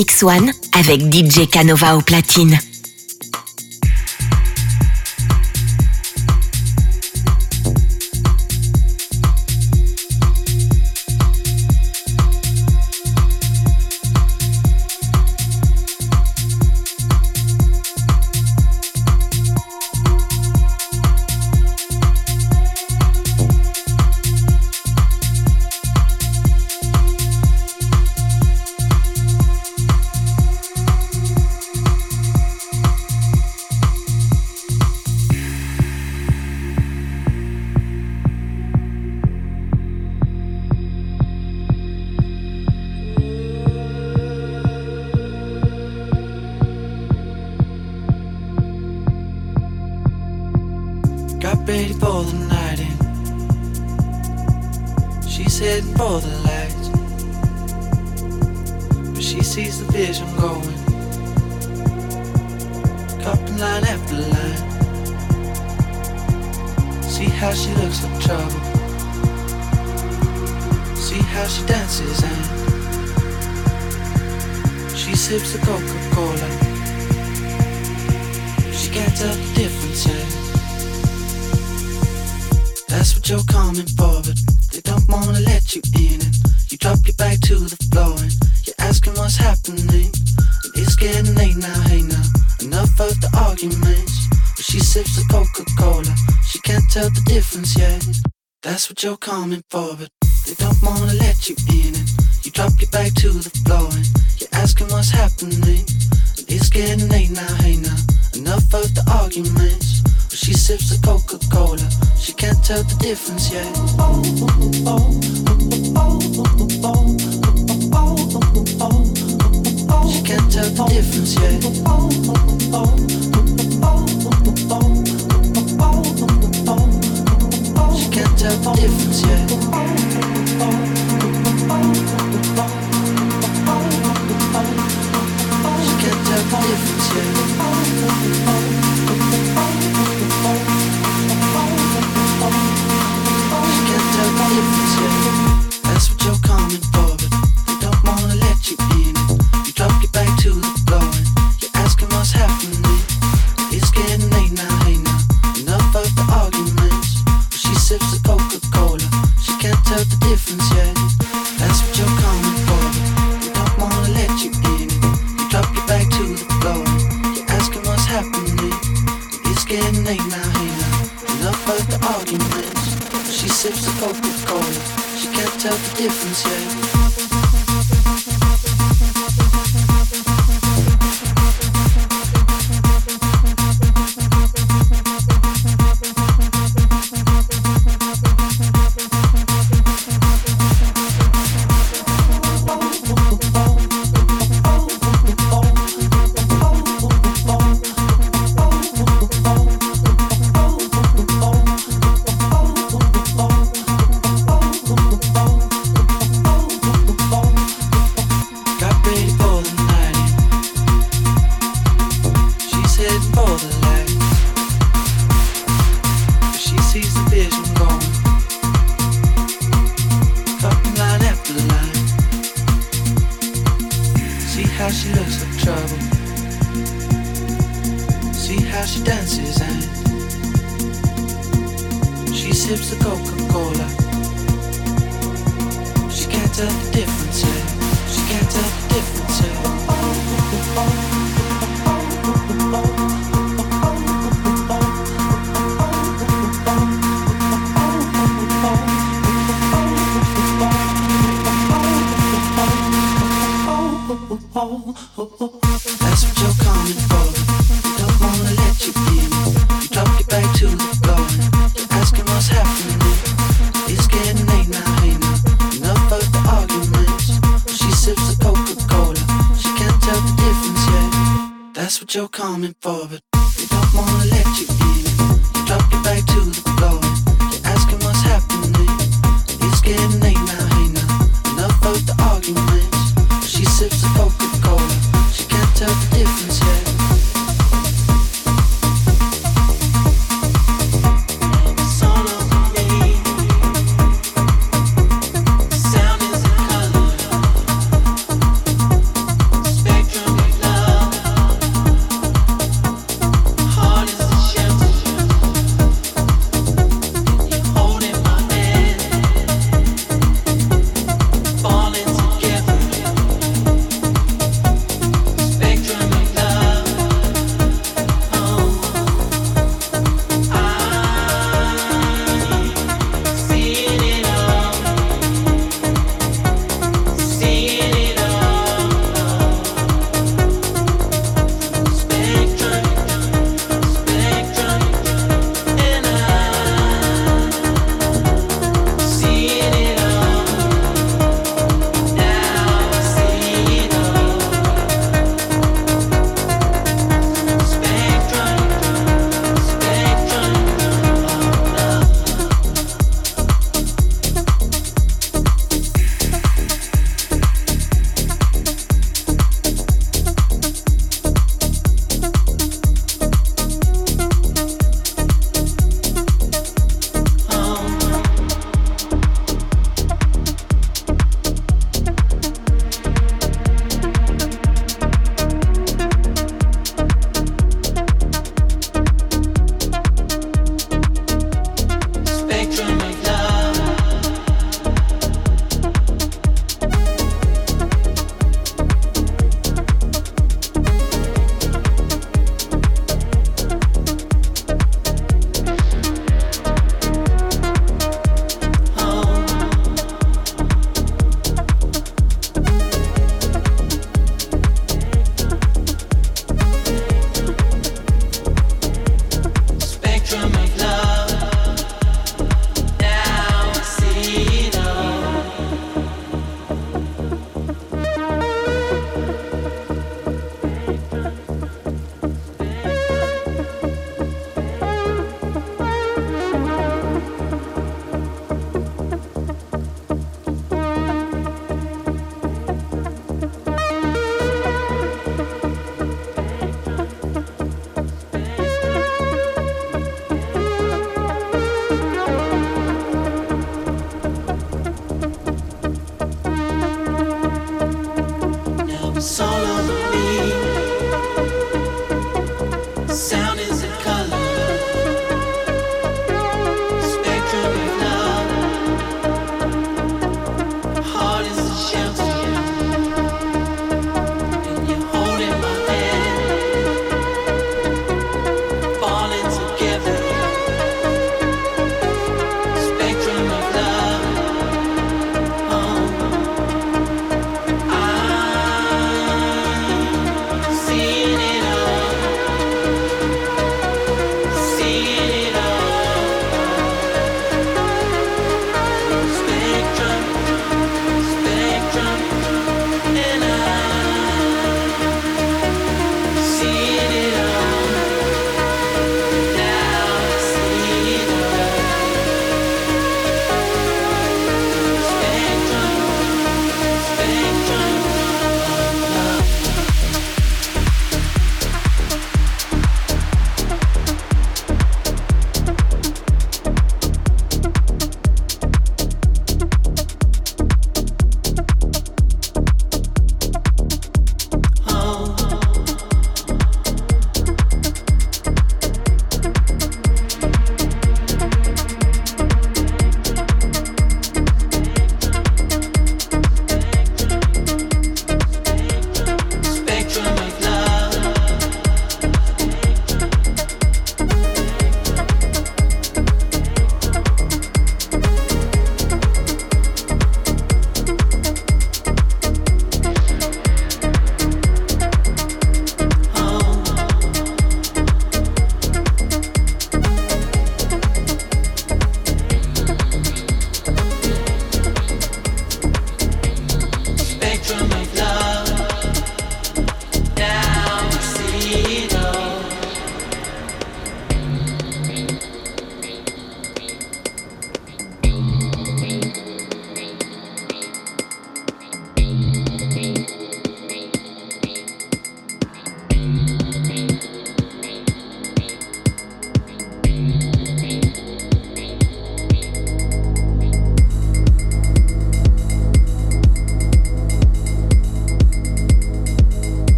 Mix One avec DJ Canova au platine.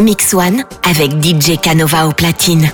Mix One avec DJ Canova au platine.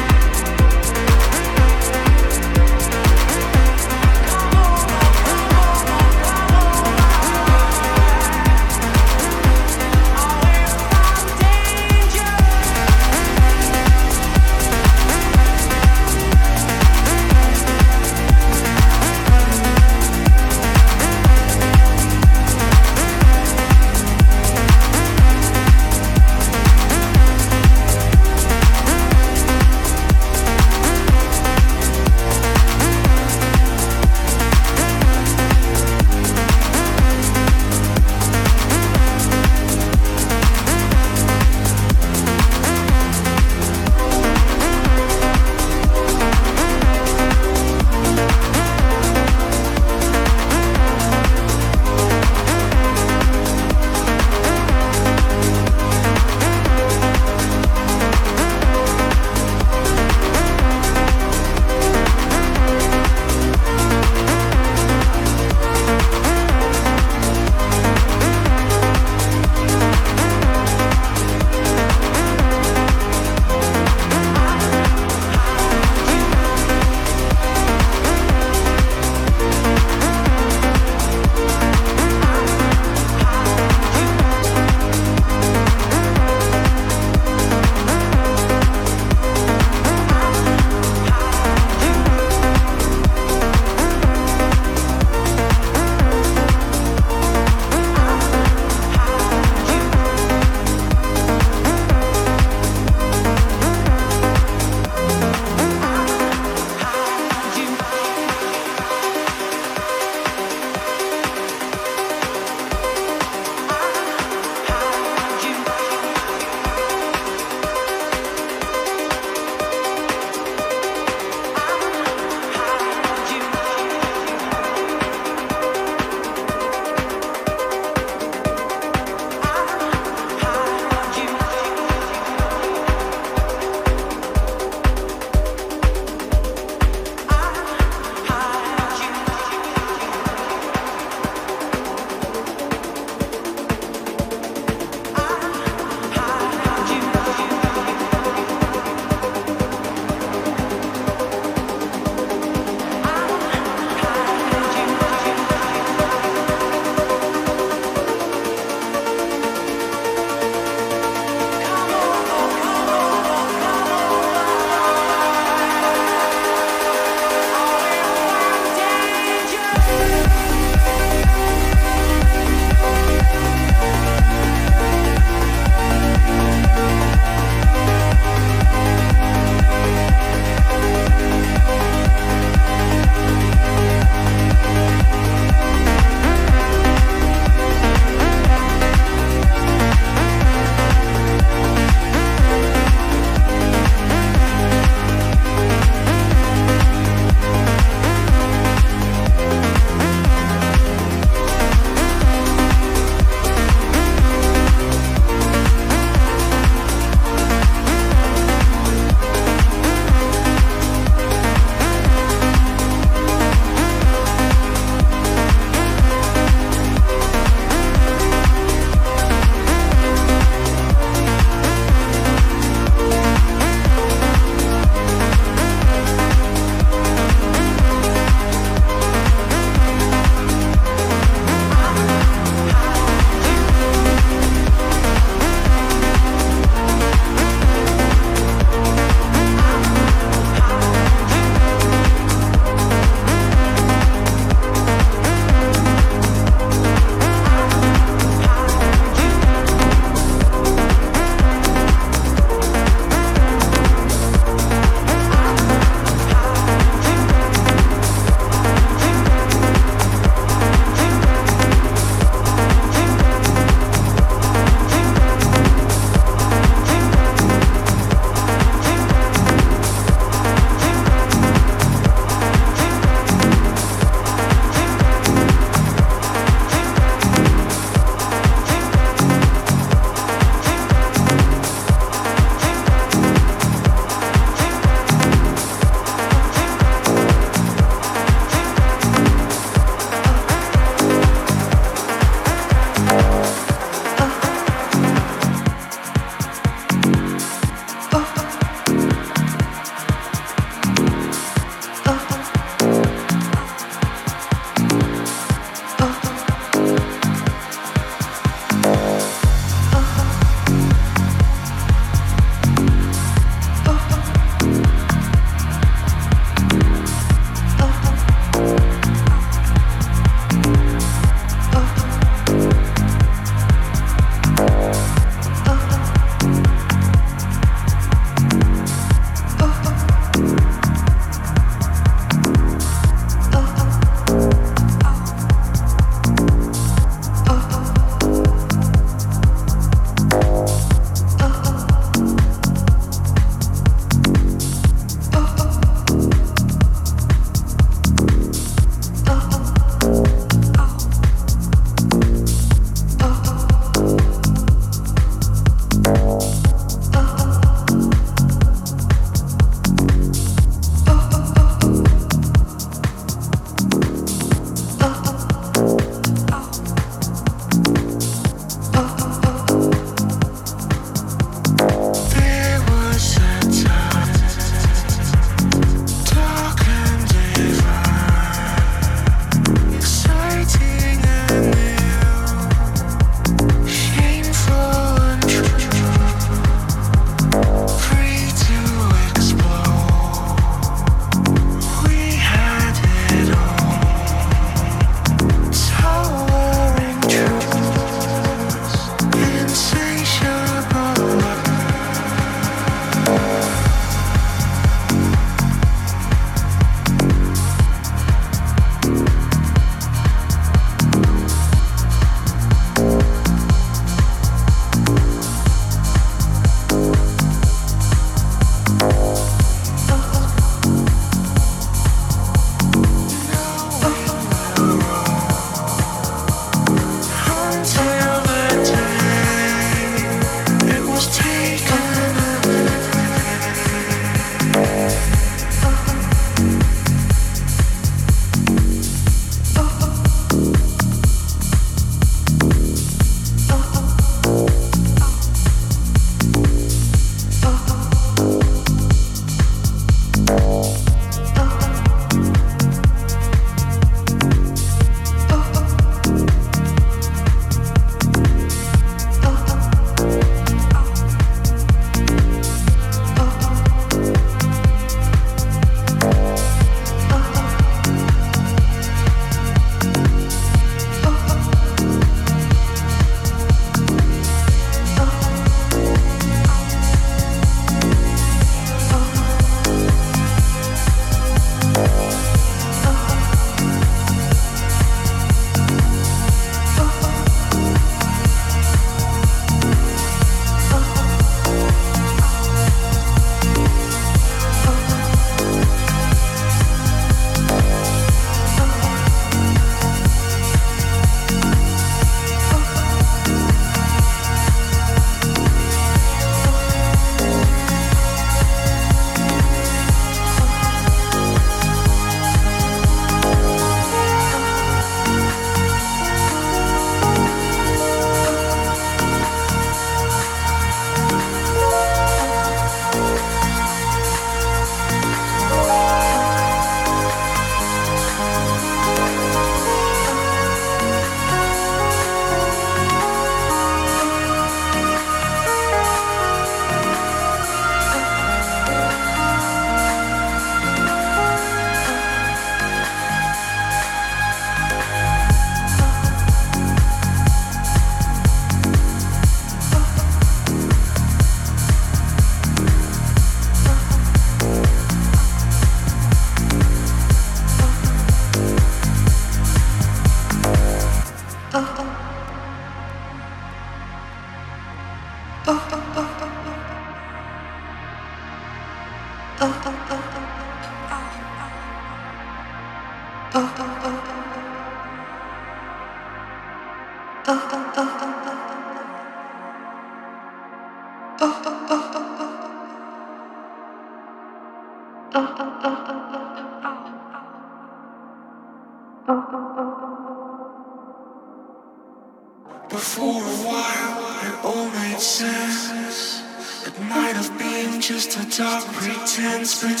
It's breaks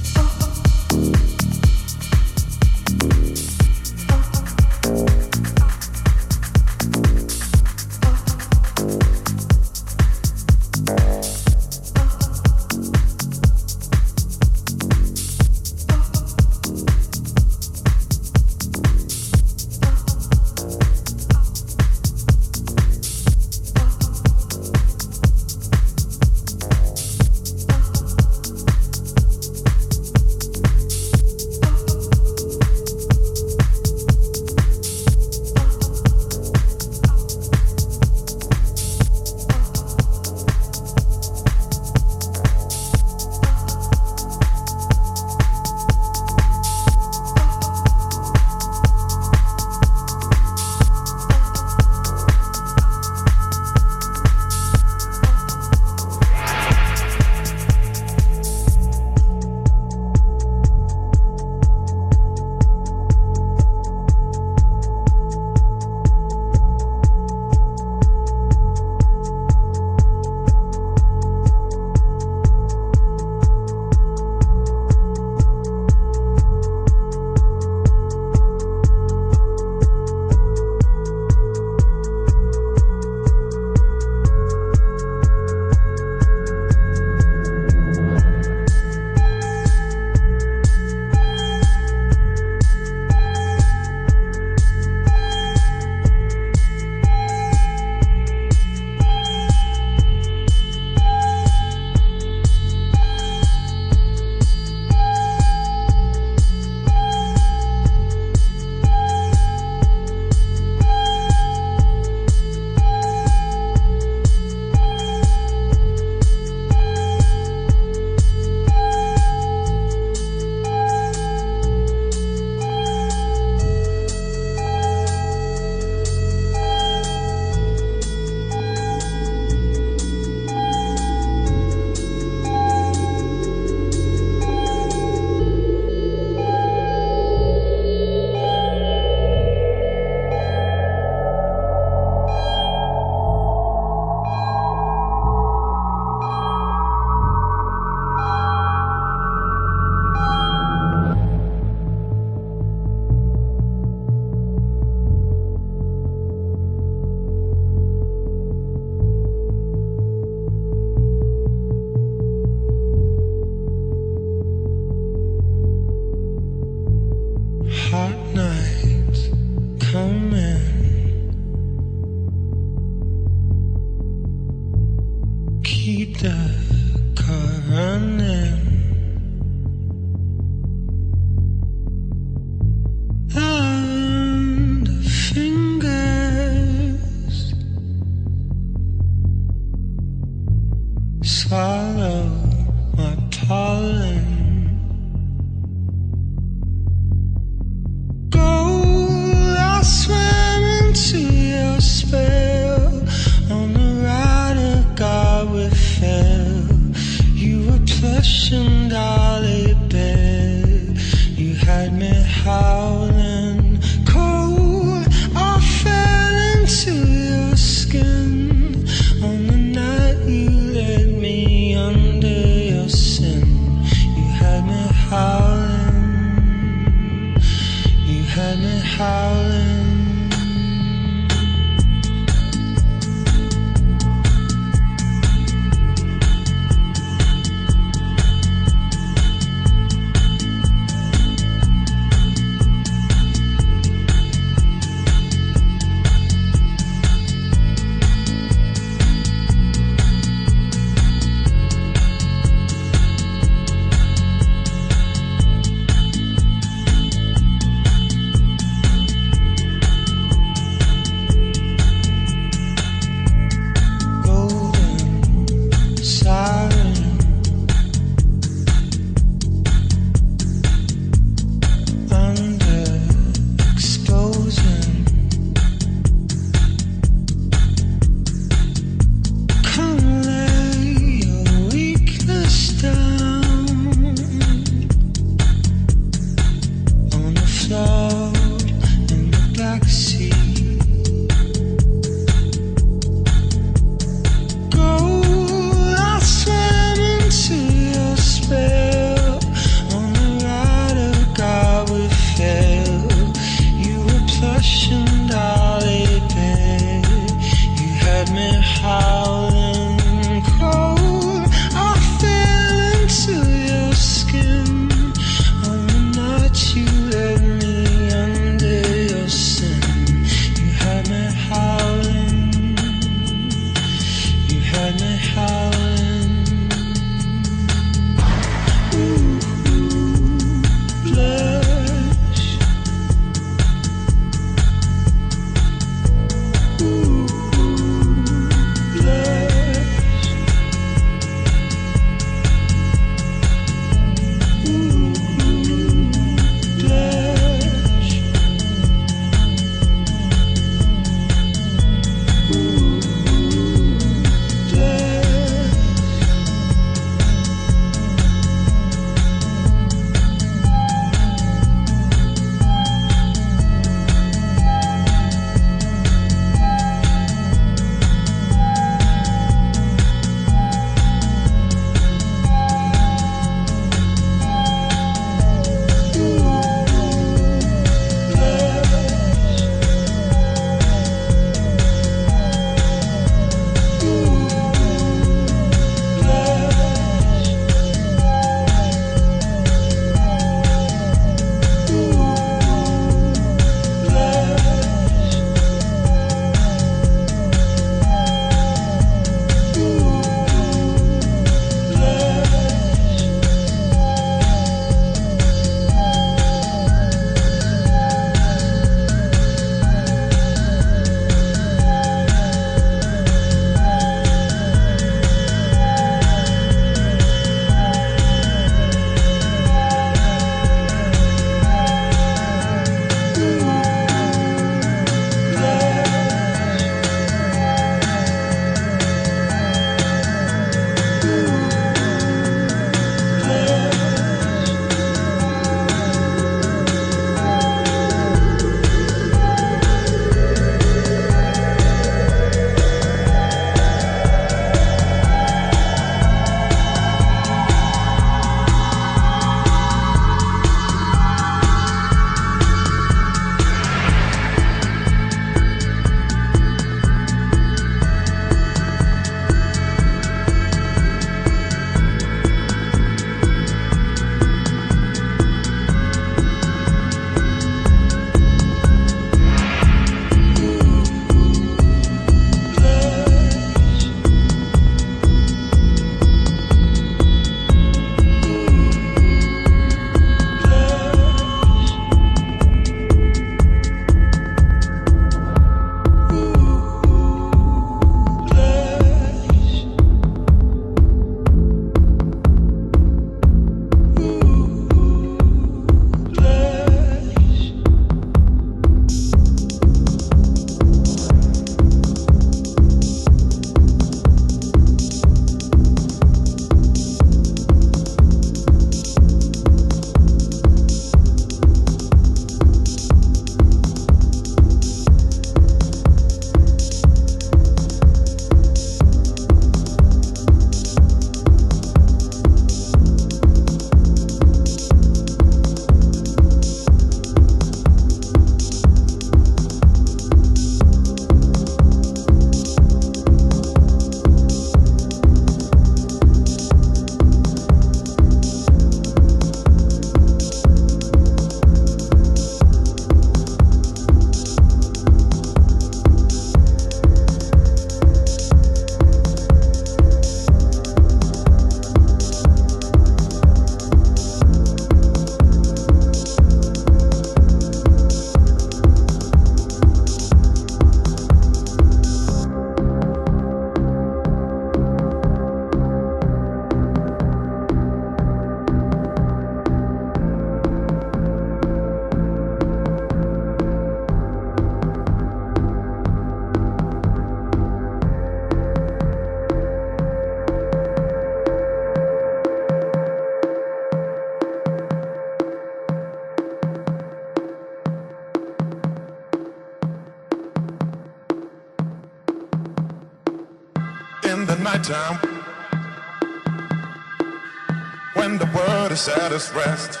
just rest,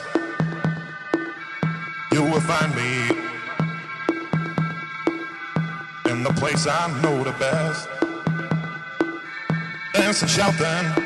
you will find me in the place I know the best. Dancing, shouting.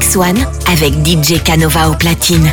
Mix One avec DJ Canova au platine.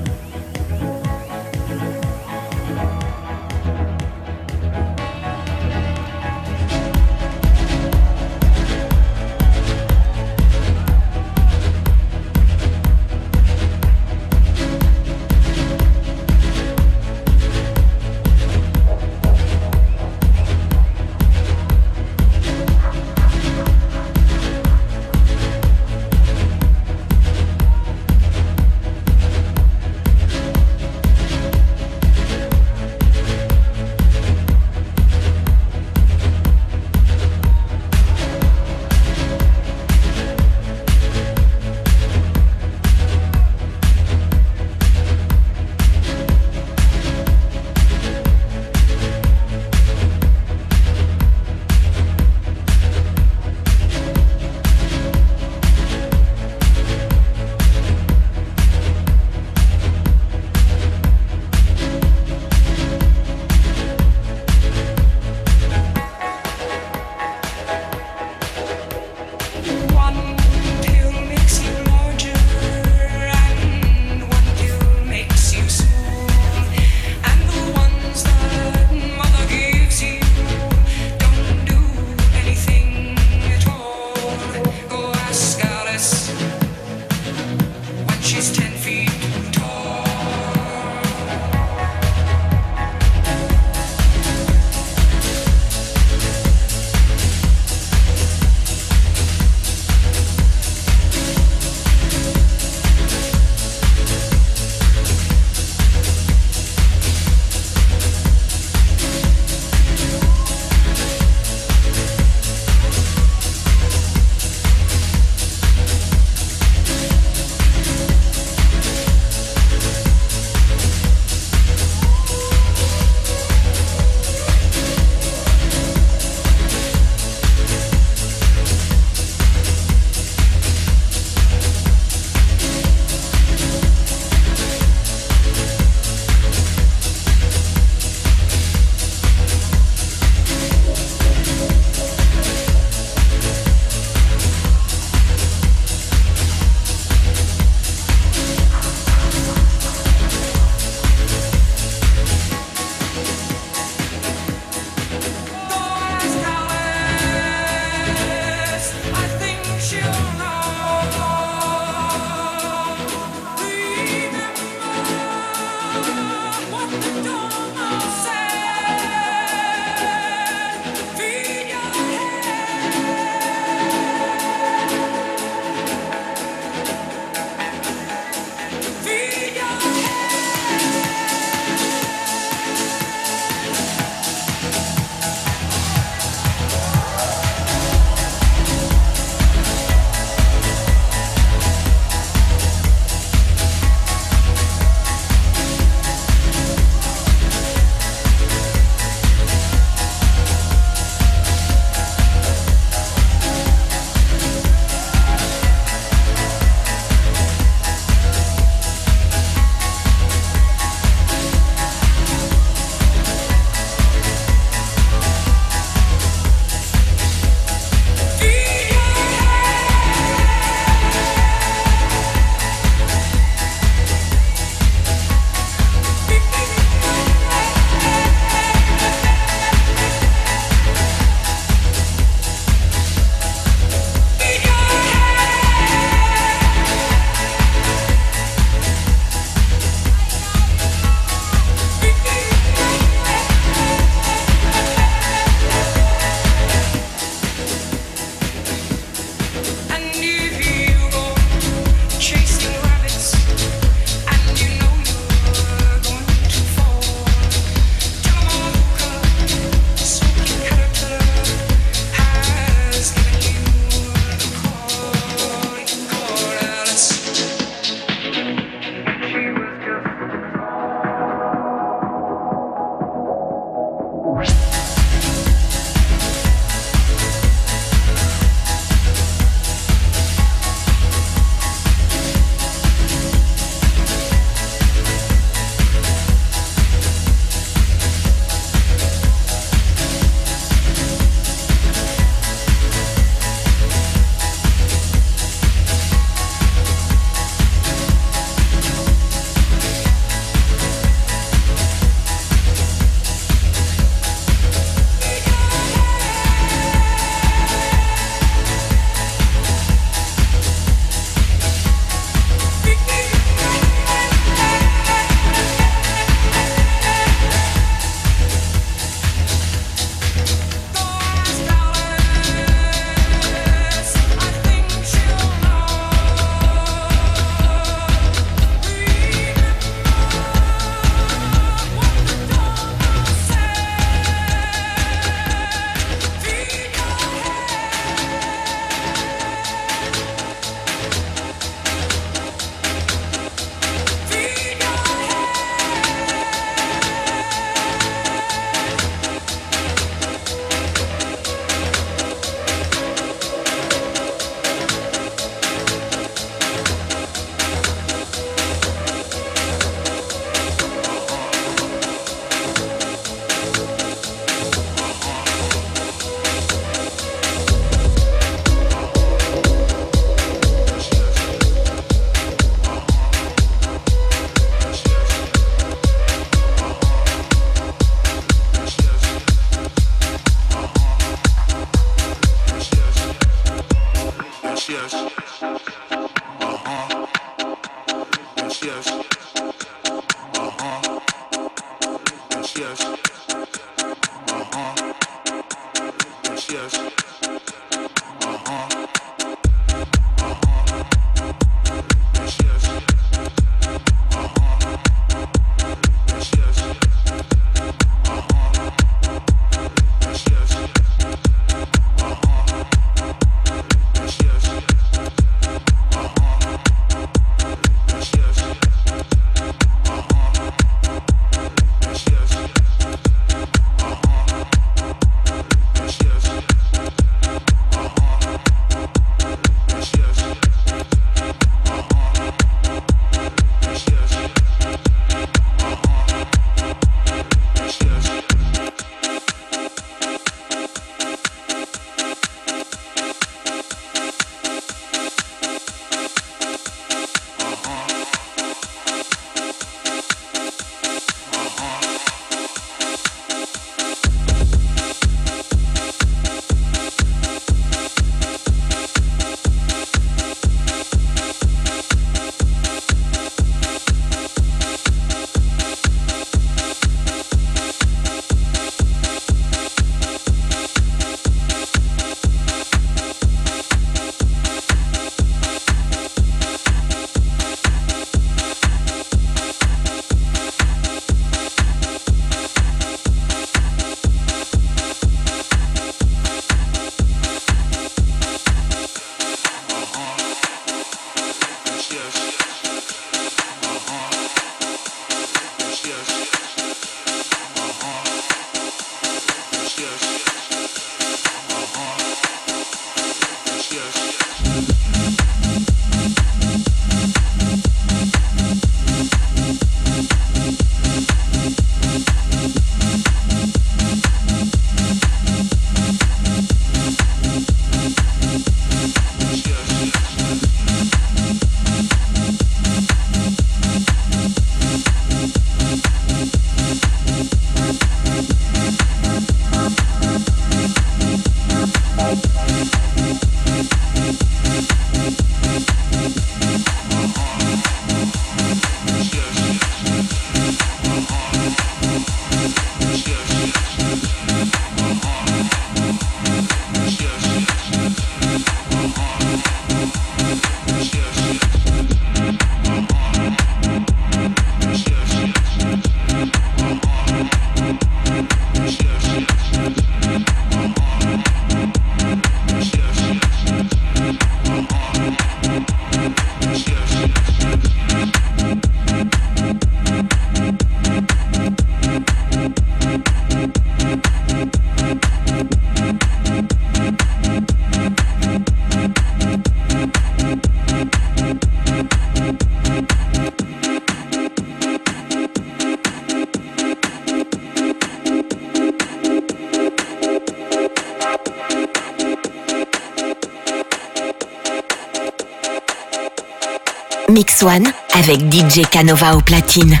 One avec DJ Canova au platine.